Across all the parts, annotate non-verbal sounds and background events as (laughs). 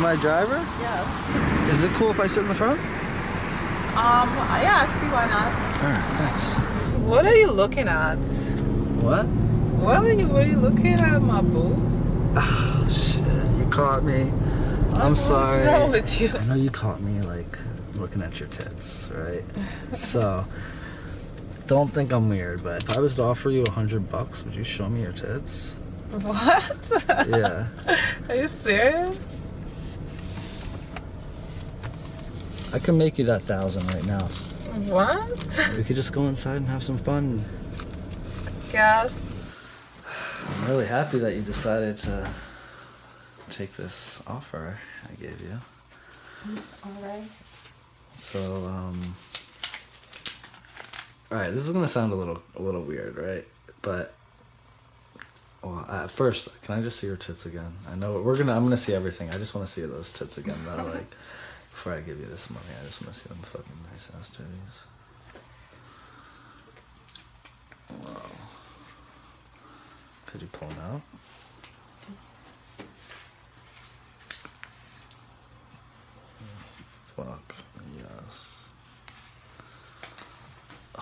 my driver? Yes. Is it cool if I sit in the front? Um, yeah, see why not? Alright, thanks. What are you looking at? What? What are you, what are you looking at, my boobs? Oh, shit. You caught me. I'm sorry. What's wrong with you? I know you caught me, like, looking at your tits, right? (laughs) so, don't think I'm weird, but if I was to offer you a hundred bucks, would you show me your tits? What? Yeah. (laughs) Are you serious? I can make you that thousand right now. What? We could just go inside and have some fun. Yes. I'm really happy that you decided to take this offer I gave you. Alright. So, um, all right, this is gonna sound a little a little weird, right? But well, at first, can I just see your tits again? I know we're gonna. I'm gonna see everything. I just want to see those tits again. That I like (laughs) before I give you this money. I just want to see them fucking nice ass titties. Wow. Could you pull them out? Fuck yes. Oh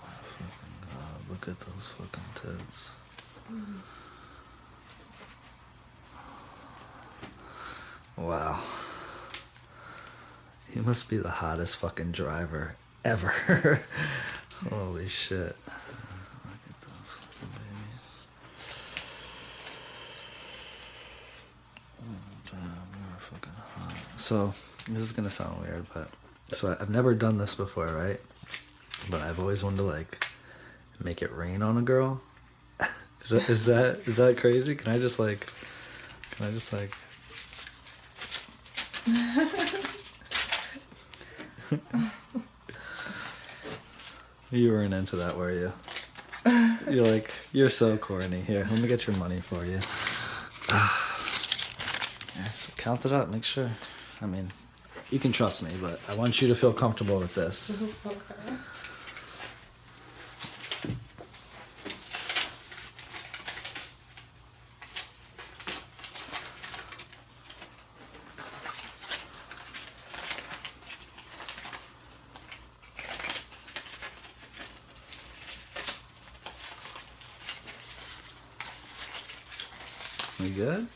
fucking god! Look at those fucking tits. Wow. He must be the hottest fucking driver ever. (laughs) Holy shit. So, this is gonna sound weird, but so I've never done this before, right? But I've always wanted to like make it rain on a girl. (laughs) is that is that is that crazy? Can I just like can I just like (laughs) You weren't into that, were you? You're like, you're so corny. Here, let me get your money for you. Here, so count it up, make sure. I mean, you can trust me, but I want you to feel comfortable with this. (laughs) Okay. We good?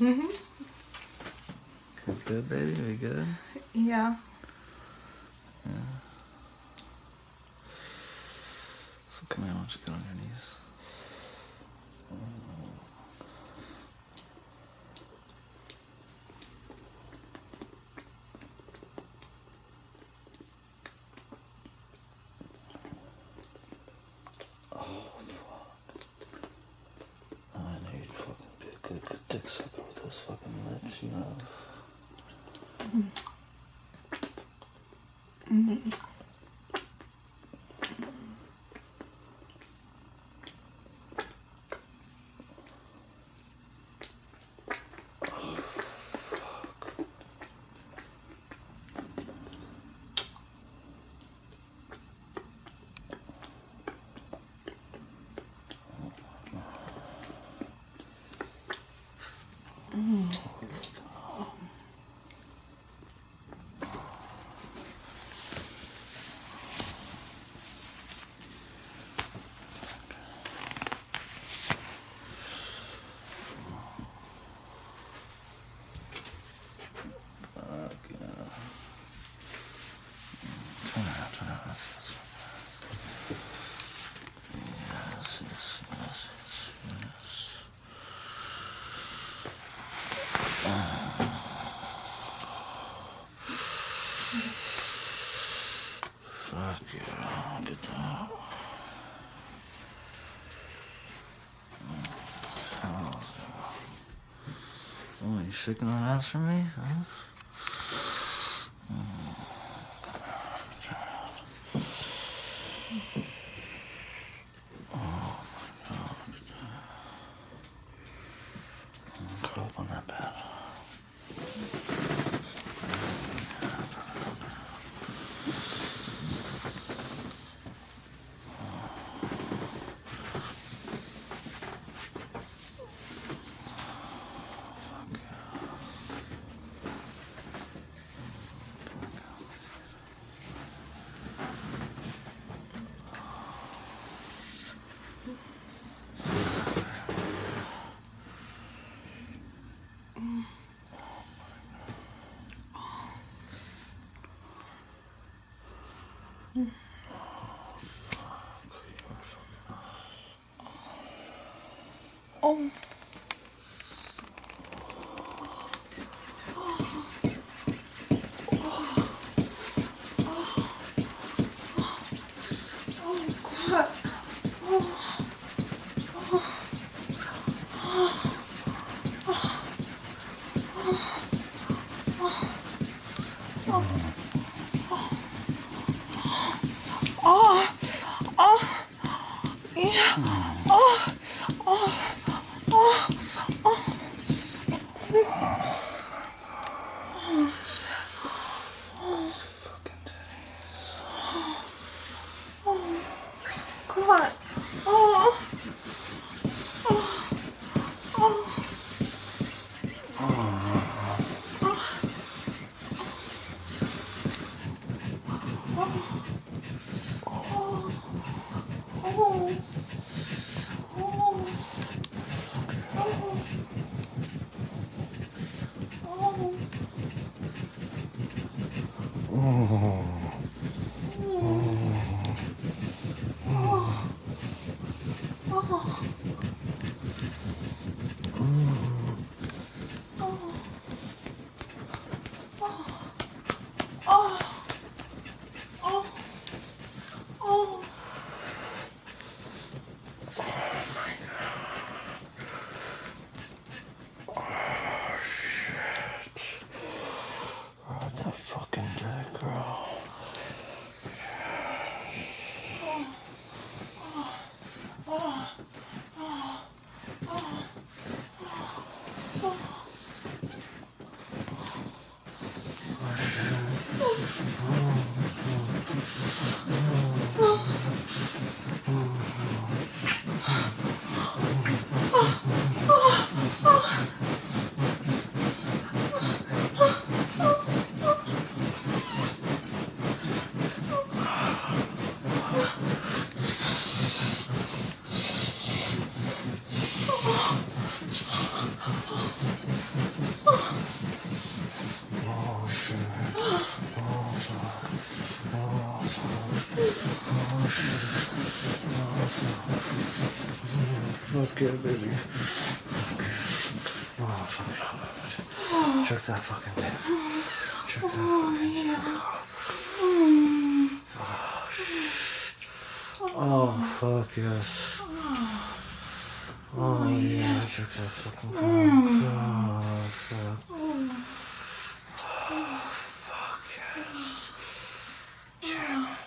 Mm-hmm. We good, baby? We good? Yeah. Yeah. So come here, why don't you get on your knees? Oh, fuck. I know you'd fucking be a good, good dick sucker with those lips you have. Fuck yeah. Turn around, turn around. Yes, yes, yes, yes, yes, yes. Fuck yeah, look at that. Hell yeah. Oh, you shaking that ass for me? Huh? Curl up on that bed. Fuck yeah. Oh. Oh, oh, oh, Oh. Fuck. Fuck yeah, baby. Fuck yeah. Oh fuck. Check that fucking dick. Check that fucking dick. Oh, shit. Oh fuck yes. Oh yeah, check that fucking thing. Oh, cock.